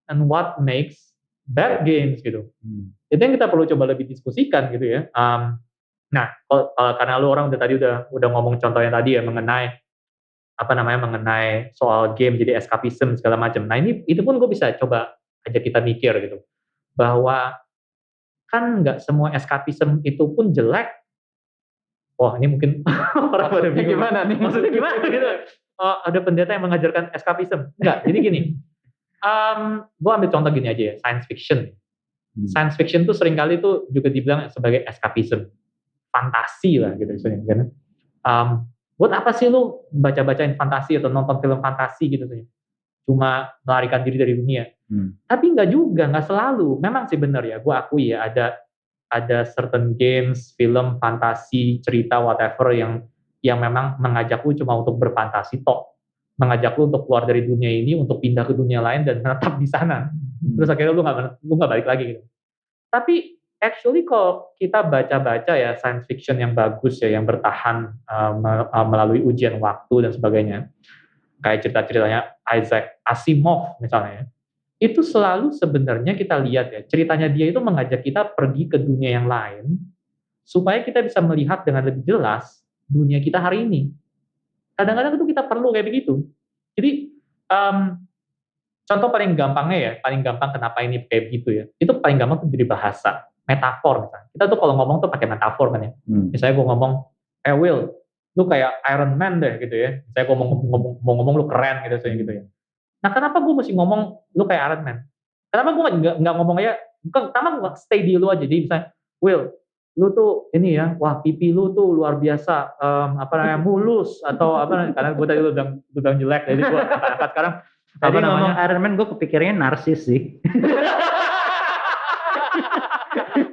and what makes bad games gitu. Hmm. Itu yang kita perlu coba lebih diskusikan gitu ya. Um, nah, kalau, kalau karena lu orang udah tadi udah udah ngomong contohnya tadi ya mengenai apa namanya mengenai soal game jadi escapism segala macam. Nah ini itu pun gue bisa coba aja kita mikir gitu bahwa kan nggak semua escapism itu pun jelek. Wah ini mungkin orang pada bingung gimana nih? Maksudnya gimana gitu? Oh, ada pendeta yang mengajarkan escapism? Enggak. Jadi gini, um, gue ambil contoh gini aja ya, science fiction. Hmm. Science fiction tuh sering kali tuh juga dibilang sebagai escapism, fantasi lah gitu misalnya. Kan? Um, buat apa sih lu baca-bacain fantasi atau nonton film fantasi gitu sih? Cuma melarikan diri dari dunia. Hmm. Tapi nggak juga, nggak selalu. Memang sih benar ya, gue akui ya ada ada certain games, film, fantasi, cerita, whatever yang yang memang mengajak lu cuma untuk berfantasi tok. Mengajak lu untuk keluar dari dunia ini, untuk pindah ke dunia lain dan menetap di sana. Terus akhirnya lu nggak lu nggak balik lagi gitu. Tapi actually kalau kita baca-baca ya science fiction yang bagus ya, yang bertahan uh, uh, melalui ujian waktu dan sebagainya, kayak cerita-ceritanya Isaac Asimov misalnya, ya, itu selalu sebenarnya kita lihat ya ceritanya dia itu mengajak kita pergi ke dunia yang lain supaya kita bisa melihat dengan lebih jelas dunia kita hari ini. Kadang-kadang itu kita perlu kayak begitu. Jadi um, contoh paling gampangnya ya, paling gampang kenapa ini kayak begitu ya, itu paling gampang tuh jadi bahasa, metafor misalnya. Kita tuh kalau ngomong tuh pakai metafor kan ya. Hmm. Misalnya gue ngomong, eh Will, lu kayak Iron Man deh gitu ya. Misalnya gue mau ngomong, mau ngomong lu keren gitu, misalnya gitu ya. Nah kenapa gue mesti ngomong lu kayak Iron Man? Kenapa gue nggak ngomong aja, kenapa gue stay di lu aja. Jadi misalnya, Will, lu tuh ini ya, wah pipi lu tuh luar biasa, em, apa namanya mulus atau apa namanya, karena gue tadi lu bilang, lu bilang jelek, jadi gue angkat sekarang Tadi apa ngomong namanya? Iron Man, gue kepikirannya narsis sih.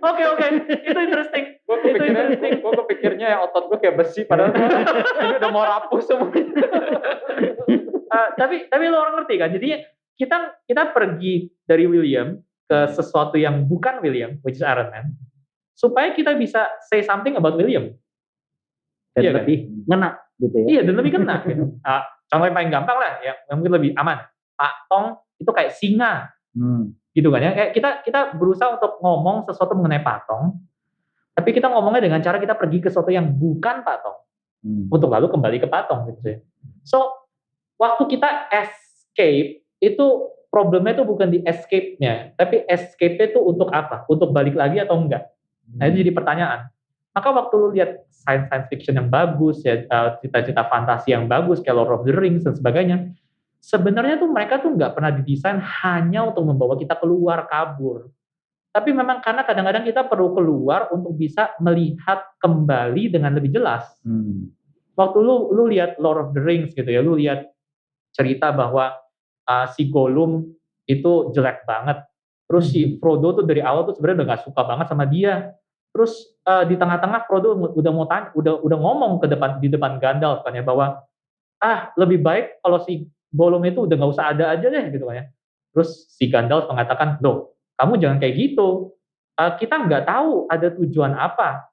Oke oke, itu interesting. Gue Itu kepikirnya, interesting. gue kepikirnya ya otot gue kayak besi padahal ini udah mau rapuh semua. Eh, tapi tapi lo orang ngerti kan? Jadi kita kita pergi dari William ke sesuatu yang bukan William, which is Iron Man, supaya kita bisa say something about William. Dan Iya kan? lebih ngena gitu ya. Iya, dan lebih kena. gitu. Ah, contoh yang paling gampang lah, yang, yang mungkin lebih aman. Pak Tong itu kayak singa, Hmm. gitu kan ya. Kayak kita kita berusaha untuk ngomong sesuatu mengenai Pak Tong, tapi kita ngomongnya dengan cara kita pergi ke sesuatu yang bukan Pak Tong. Hmm. untuk lalu kembali ke patung gitu sih. So waktu kita escape itu problemnya itu bukan di escape-nya, tapi escape-nya itu untuk apa? Untuk balik lagi atau enggak? Nah itu jadi pertanyaan. Maka waktu lu lihat science science fiction yang bagus ya, eh, cita-cita fantasi yang bagus kayak Lord of the Rings dan sebagainya, sebenarnya tuh mereka tuh nggak pernah didesain hanya untuk membawa kita keluar kabur. Tapi memang karena kadang-kadang kita perlu keluar untuk bisa melihat kembali dengan lebih jelas Hmm. waktu lu lu lihat Lord of the Rings gitu ya, lu lihat cerita bahwa uh, si Gollum itu jelek banget. Terus si Frodo tuh dari awal tuh sebenarnya udah gak suka banget sama dia. Terus uh, di tengah-tengah Frodo udah mau tanya, udah udah ngomong ke depan di depan Gandalf kan ya bahwa ah lebih baik kalau si Gollum itu udah nggak usah ada aja deh gitu kan ya. Terus si Gandalf mengatakan, loh kamu jangan kayak gitu. Uh, kita nggak tahu ada tujuan apa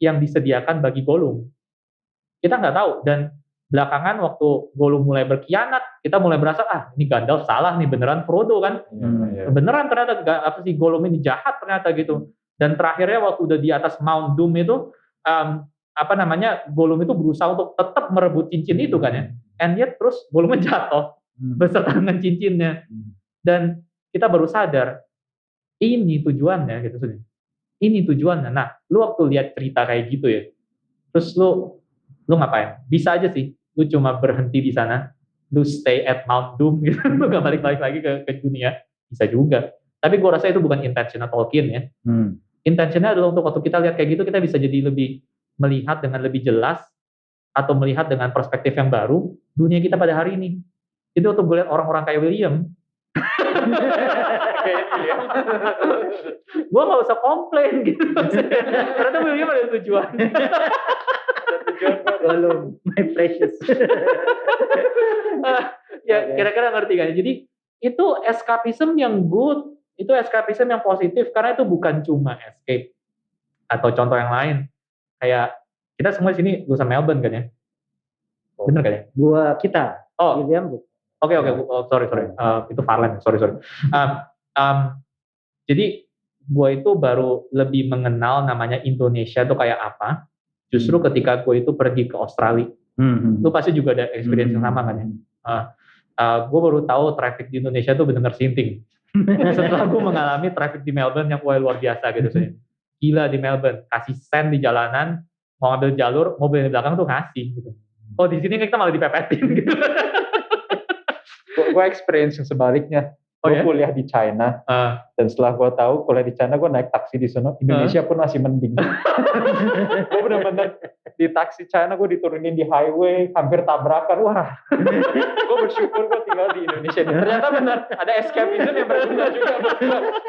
yang disediakan bagi Gollum kita nggak tahu dan belakangan waktu Gollum mulai berkhianat kita mulai berasa ah ini Gandalf salah nih beneran Frodo kan? Iya, beneran ternyata apa sih Gollum ini jahat ternyata gitu. Dan terakhirnya waktu udah di atas Mount Doom itu em, apa namanya Gollum itu berusaha untuk tetap merebut cincin itu kan ya. And yet terus Gollumnya jatuh Hmm. beserta dengan cincinnya. Hmm. dan kita baru sadar ini tujuannya gitu Sun. ini tujuannya. Nah lu waktu lihat cerita kayak gitu ya terus lu lu ngapain? Bisa aja sih lu cuma berhenti di sana lu stay at Mount Doom gitu. Lu gak balik-balik lagi ke, ke dunia. Bisa juga. Tapi gua rasa itu bukan intentional Tolkien ya. Hmm. intentionnya adalah untuk waktu kita lihat kayak gitu kita bisa jadi lebih melihat dengan lebih jelas atau melihat dengan perspektif yang baru dunia kita pada hari ini. Itu untuk gue lihat orang-orang kayak William. Gue nggak usah komplain gitu. Ternyata William ada tujuan Gollum, my precious. ya kira-kira ngerti kan? Jadi itu escapism yang good itu escapism yang positif karena itu bukan cuma escape. Atau contoh yang lain. Kayak kita semua di sini lulusan Melbourne kan ya? Bener kan ya? Gua kita, oh. William bu- Oke oke, oh, sorry sorry, uh, itu Farland, sorry sorry. Um, um, jadi gue itu baru lebih mengenal namanya Indonesia itu kayak apa. Justru hmm. ketika gue itu pergi ke Australia, hmm. lu pasti juga ada experience hmm. yang sama kan ya. Uh, uh, gue baru tahu traffic di Indonesia tuh benar-benar sinting. Setelah gue mengalami traffic di Melbourne yang luar biasa gitu sih. Gila di Melbourne, kasih sen di jalanan, mau ambil jalur, mobil di belakang tuh ngasih gitu. Oh di sini kita malah dipepetin gitu gue experience yang sebaliknya. Oh, gue ya? kuliah di China. Uh. dan setelah gue tahu kuliah di China gue naik taksi di sana Indonesia uh. pun masih mending. Gue benar-benar di taksi China gue diturunin di highway hampir tabrakan. Wah. Gue bersyukur gue tinggal di Indonesia. Ternyata benar ada escapism yang berguna juga.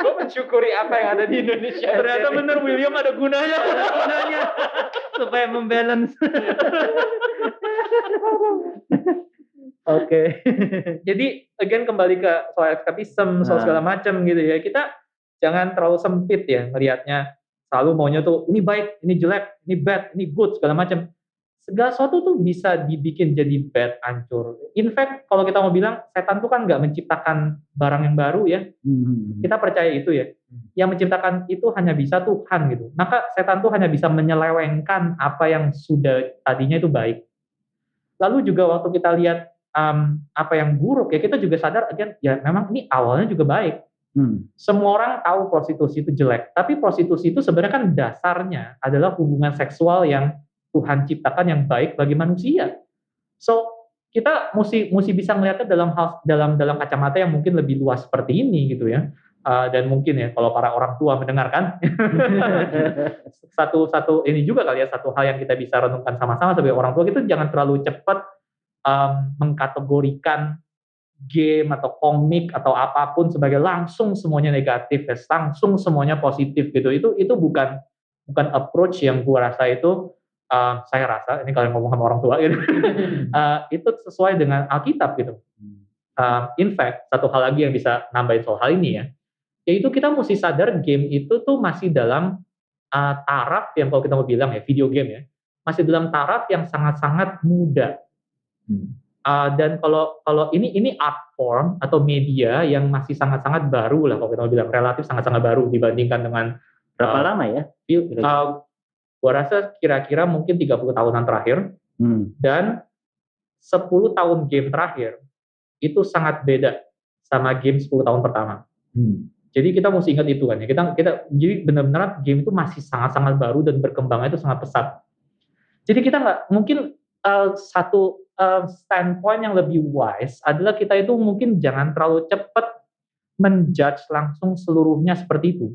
Gue mensyukuri apa yang ada di Indonesia. Ternyata benar William ada gunanya. Ada gunanya. Supaya membalance Oke. Jadi again kembali ke soal eskapisme, soal nah. segala macam gitu ya. Kita jangan terlalu sempit ya melihatnya. Selalu maunya tuh ini baik, ini jelek, ini bad, ini good segala macam. Segala sesuatu tuh bisa dibikin jadi bad, hancur. In fact, kalau kita mau bilang setan tuh kan nggak menciptakan barang yang baru ya. Hmm. Kita percaya itu ya. Yang menciptakan itu hanya bisa Tuhan gitu. Maka setan tuh hanya bisa menyelewengkan apa yang sudah tadinya itu baik. Lalu juga waktu kita lihat um, apa yang buruk ya kita juga sadar again ya memang ini awalnya juga baik. Hmm. Semua orang tahu prostitusi itu jelek, tapi prostitusi itu sebenarnya kan dasarnya adalah hubungan seksual yang Tuhan ciptakan yang baik bagi manusia. So kita mesti mesti bisa melihatnya dalam hal dalam dalam kacamata yang mungkin lebih luas seperti ini gitu ya. Uh, dan mungkin ya kalau para orang tua mendengarkan satu satu ini juga kali ya satu hal yang kita bisa renungkan sama-sama sebagai orang tua itu jangan terlalu cepat um, mengkategorikan game atau komik atau apa pun sebagai langsung semuanya negatif ya langsung semuanya positif gitu. Itu itu bukan bukan approach yang gua rasa itu uh, saya rasa ini kalau ngomong sama orang tua gitu. Uh, itu sesuai dengan Alkitab gitu. Uh, in fact satu hal lagi yang bisa nambahin soal hal ini ya yaitu kita mesti sadar game itu tuh masih dalam uh, taraf yang kalau kita mau bilang ya video game ya masih dalam taraf yang sangat-sangat muda Uh, dan kalau kalau ini ini art form atau media yang masih sangat-sangat baru lah kalau kita bilang relatif sangat-sangat baru dibandingkan dengan berapa uh, lama ya? Uh, gua rasa kira-kira mungkin 30 tahunan terakhir hmm. dan 10 tahun game terakhir itu sangat beda sama game 10 tahun pertama. Hmm. Jadi kita mesti ingat itu kan ya. Kita kita jadi benar-benar game itu masih sangat-sangat baru dan berkembangnya itu sangat pesat. Jadi kita nggak mungkin uh, satu uh, standpoint yang lebih wise adalah kita itu mungkin jangan terlalu cepat menjudge langsung seluruhnya seperti itu.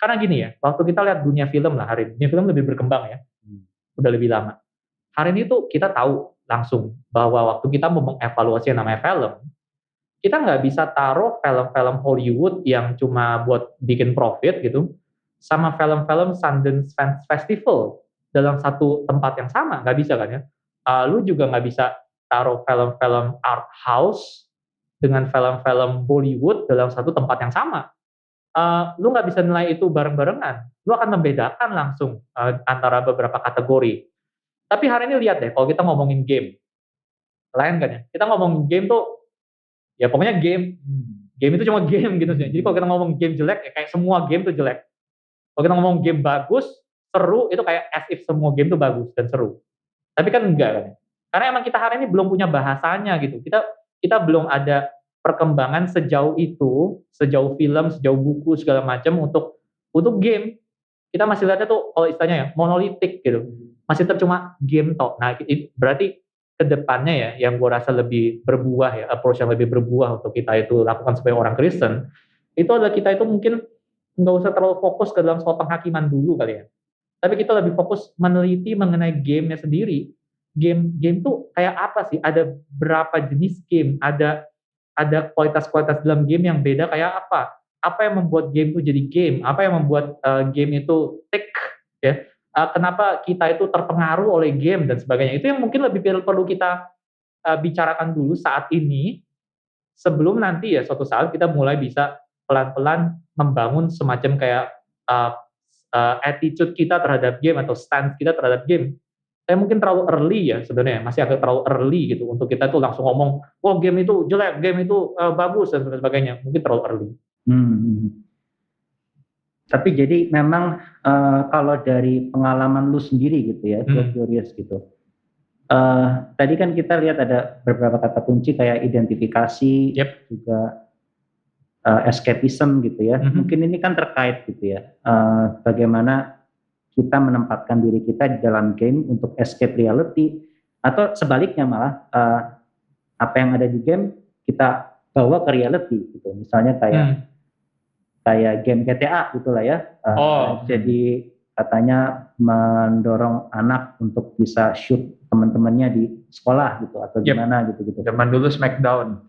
Karena gini ya, waktu kita lihat dunia film lah hari ini, dunia film lebih berkembang ya, hmm. udah lebih lama. Hari ini tuh kita tahu langsung bahwa waktu kita mau mengevaluasi yang namanya film, kita nggak bisa taruh film-film Hollywood yang cuma buat bikin profit gitu, sama film-film Sundance Festival dalam satu tempat yang sama, nggak bisa kan ya? Uh, lu juga nggak bisa taruh film-film art house dengan film-film Bollywood dalam satu tempat yang sama. Uh, lu nggak bisa nilai itu bareng-barengan. Lu akan membedakan langsung uh, antara beberapa kategori. Tapi hari ini lihat deh, kalau kita ngomongin game, lain kan ya? Kita ngomongin game tuh, ya pokoknya game. Game itu cuma game gitu sih. Jadi kalau kita ngomong game jelek, ya kayak semua game tuh jelek. Kalau kita ngomong game bagus, seru, itu kayak as if semua game tuh bagus dan seru. Tapi kan enggak kan. Karena emang kita hari ini belum punya bahasanya gitu. Kita kita belum ada perkembangan sejauh itu, sejauh film, sejauh buku segala macam untuk untuk game. Kita masih lihatnya tuh kalau istilahnya ya monolitik gitu. Masih tetap cuma game toh. Nah, berarti ke depannya ya yang gue rasa lebih berbuah ya approach yang lebih berbuah untuk kita itu lakukan sebagai orang Kristen itu adalah kita itu mungkin nggak usah terlalu fokus ke dalam soal penghakiman dulu kali ya tapi kita lebih fokus meneliti mengenai gamenya sendiri. Game game tuh kayak apa sih? Ada berapa jenis game? Ada ada kualitas-kualitas dalam game yang beda kayak apa? Apa yang membuat game itu jadi game? Apa yang membuat uh, game itu tick ya? Uh, kenapa kita itu terpengaruh oleh game dan sebagainya? Itu yang mungkin lebih perlu kita uh, bicarakan dulu saat ini sebelum nanti ya suatu saat kita mulai bisa pelan-pelan membangun semacam kayak uh, uh, attitude kita terhadap game atau stance kita terhadap game. saya mungkin terlalu early ya sebenarnya masih agak terlalu early gitu untuk kita tuh langsung ngomong oh game itu jelek game itu uh, bagus dan sebagainya mungkin terlalu early hmm. hmm, hmm. tapi jadi memang uh, kalau dari pengalaman lu sendiri gitu ya hmm. curious gitu uh, tadi kan kita lihat ada beberapa kata kunci kayak identifikasi yep. juga uh, escapism gitu ya hmm. mungkin ini kan terkait gitu ya uh, bagaimana kita menempatkan diri kita di dalam game untuk escape reality atau sebaliknya malah uh, apa yang ada di game kita bawa ke reality gitu misalnya kayak hmm. kayak game GTA gitulah ya uh, oh. jadi katanya mendorong anak untuk bisa shoot teman-temannya di sekolah gitu atau yep. gimana gitu gitu. Zaman dulu Smackdown.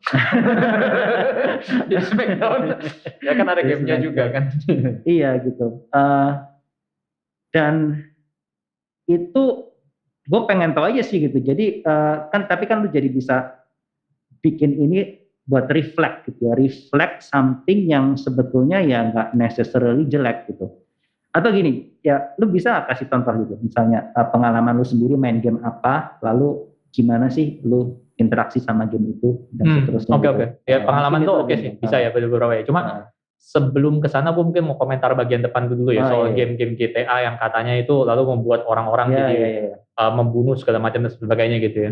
di Smackdown ya kan ada gamenya juga kan. iya gitu. Uh, dan itu gue pengen tahu aja sih gitu jadi uh, kan tapi kan lu jadi bisa bikin ini buat reflect gitu ya reflect something yang sebetulnya ya nggak necessarily jelek gitu atau gini ya lu bisa kasih contoh gitu misalnya uh, pengalaman lu sendiri main game apa lalu gimana sih lu interaksi sama game itu dan hmm, seterusnya oke okay, gitu. oke okay. ya nah, pengalaman tuh oke okay sih bisa ya beberapa ya cuma nah sebelum ke sana gue mungkin mau komentar bagian depan dulu ya oh, soal iya. game-game GTA yang katanya itu lalu membuat orang-orang yeah, jadi yeah, yeah. Uh, membunuh segala macam dan sebagainya gitu ya.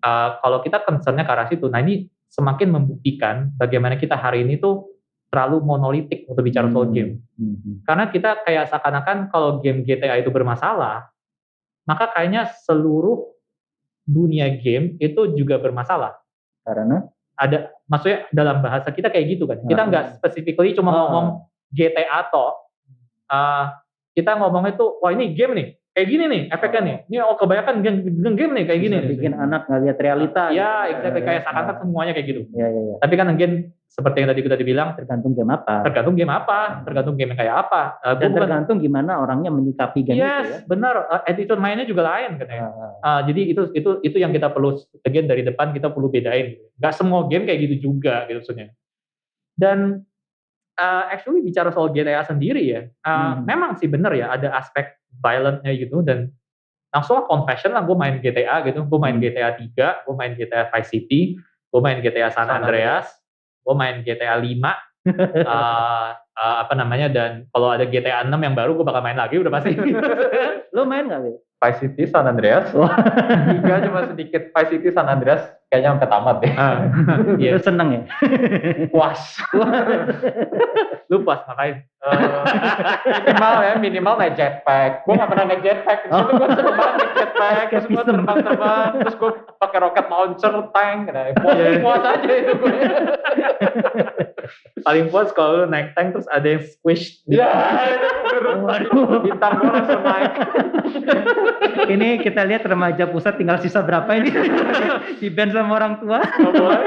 Uh, kalau kita concernnya ke arah situ, nah ini semakin membuktikan bagaimana kita hari ini tuh terlalu monolitik untuk bicara soal hmm. game. Hmm. Karena kita kayak seakan-akan kalau game GTA itu bermasalah, maka kayaknya seluruh dunia game itu juga bermasalah. Karena ada maksudnya dalam bahasa kita kayak gitu kan kita nggak specifically cuma oh. ngomong GTA toh uh, kita ngomongnya tuh wah ini game nih kayak gini nih efeknya nih. Ini oh kebanyakan game, game nih kayak gini bikin nih. anak nggak lihat realita ya gitu. exactly. Kayak seakan kan semuanya kayak gitu. Ya, ya, ya. tapi kan again seperti yang tadi kita dibilang tergantung game apa. tergantung game apa tergantung game yang kayak apa. Uh, dan tergantung gimana orangnya menyikapi game yes, itu ya. benar. Uh, attitude mainnya juga lain kan ya. Uh, uh, jadi itu itu itu yang kita perlu again dari depan kita perlu bedain. Nggak semua game kayak gitu juga gitu maksudnya. Dan uh, actually bicara soal GTA sendiri ya uh, hmm. memang sih benar ya ada aspek violentnya gitu dan langsung confession lah gue main GTA gitu. Gue main GTA 3 gue main GTA Vice City gue main GTA San Andreas. Gue main GTA 5 uh, uh, apa namanya dan kalau ada GTA 6 yang baru gue bakal main lagi udah pasti. Lo main gak Vice City San Andreas. Tiga cuma sedikit Vice City San Andreas kayaknya sampai tamat deh. Uh, iya. seneng ya? Puas. Lu puas ngapain? Uh, minimal ya minimal naik jetpack. Gue gak pernah naik jetpack. Itu oh. gue sering banget naik jetpack. Terus gue terbang-terbang. Terus gue pakai rocket launcher tank. Nah, puas, yeah. puas aja itu gue paling puas kalau lu naik tank terus ada yang squish ya waduh bintang gue langsung naik ini kita lihat remaja pusat tinggal sisa berapa ini di band sama orang tua.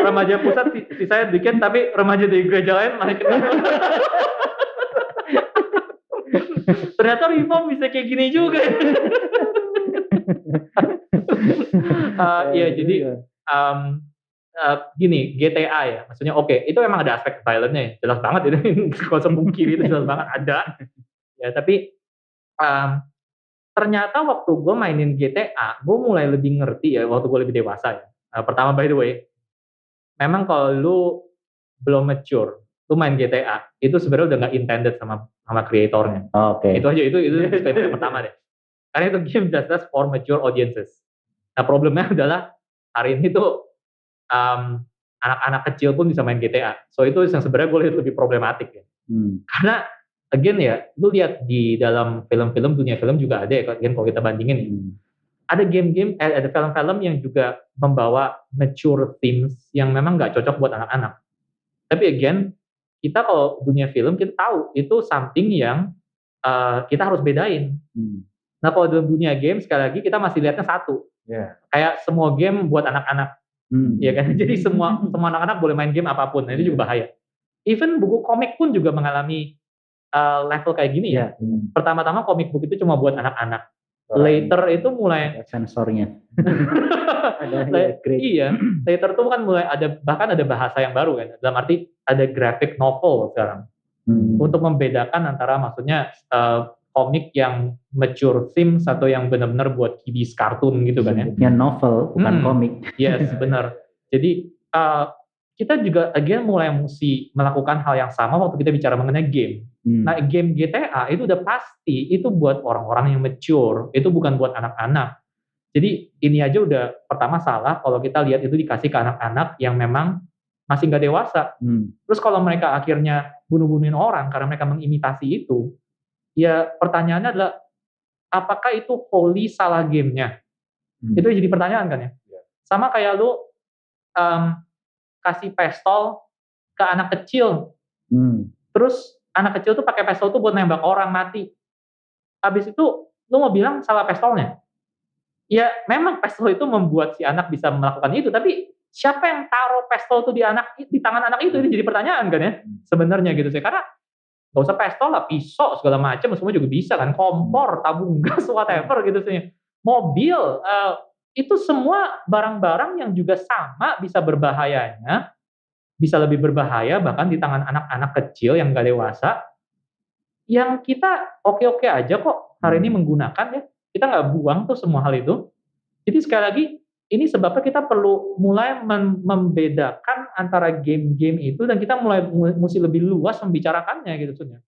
remaja pusat sisanya dikit tapi remaja di gereja lain naik. Ternyata reform bisa kayak gini juga. uh, ya jadi um, uh, gini GTA ya, maksudnya oke okay, itu emang ada aspek violentnya ya, jelas banget itu kosong kiri itu jelas banget ada. Ya tapi um, ternyata waktu gue mainin GTA, gue mulai lebih ngerti ya waktu gue lebih dewasa ya. Nah, pertama by the way, memang kalau lu belum mature, lu main GTA itu sebenarnya udah nggak intended sama sama kreatornya. Oke. Okay. Itu aja itu itu yang pertama deh. Karena itu game just for mature audiences. Nah problemnya adalah hari ini tuh um, anak-anak kecil pun bisa main GTA. So itu yang sebenarnya gue lihat lebih problematik ya. Hmm. Karena again ya, lu lihat di dalam film-film dunia film juga ada ya, again kalau kita bandingin ya. Hmm. Ada game-game, eh, ada film-film yang juga membawa mature themes yang memang nggak cocok buat anak-anak. Tapi again, kita kalau dunia film kita tahu itu something yang uh, kita harus bedain. Hmm. Nah kalau dalam dunia game sekali lagi kita masih lihatnya satu. Yeah. Kayak semua game buat anak-anak. Hmm. Ya kan? Jadi semua semua anak-anak boleh main game apa pun. Nah, itu juga bahaya. Even buku komik pun juga mengalami uh, level kayak gini ya. Hmm. Pertama-tama komik book itu cuma buat anak-anak. Later itu mulai sensornya. ada iya, later itu kan mulai ada bahkan ada bahasa yang baru kan. Dalam arti ada graphic novel sekarang. Hmm. Untuk membedakan antara maksudnya uh, komik yang mature themes atau yang benar-benar buat kiddies kartun gitu kan ya. Yang novel bukan Hmm. komik. Yes, benar. Jadi uh, kita juga again mulai mesti melakukan hal yang sama waktu kita bicara mengenai game. Hmm. Nah, game GTA itu udah pasti itu buat orang-orang yang mature, itu bukan buat anak-anak. Jadi ini aja udah pertama salah kalau kita lihat itu dikasih ke anak-anak yang memang masih nggak dewasa. Hmm. Terus kalau mereka akhirnya bunuh-bunuhin orang karena mereka mengimitasi itu, ya pertanyaannya adalah apakah itu wholly salah gamenya? Hmm. Itu jadi pertanyaan kan ya. Iya. Sama kayak lu em, kasih pistol ke anak kecil, Hmm. terus anak kecil tuh pakai pistol tuh buat nembak orang mati. Habis itu lu mau bilang salah pistolnya? Ya memang pistol itu membuat si anak bisa melakukan itu, tapi siapa yang taruh pistol tuh di anak di tangan anak itu ini jadi pertanyaan kan ya sebenarnya gitu sih karena nggak usah pistol lah pisau segala macam semua juga bisa kan. Kompor tabung gas whatever gitu sih. Mobil eh, itu semua barang-barang yang juga sama bisa berbahayanya bisa lebih berbahaya bahkan di tangan anak-anak kecil yang gak dewasa yang kita oke-oke aja kok hari ini menggunakan ya. Kita nggak buang tuh semua hal itu. Jadi sekali lagi ini sebabnya kita perlu mulai mem- membedakan antara game-game itu dan kita mulai mu- mesti lebih luas membicarakannya gitu sebenarnya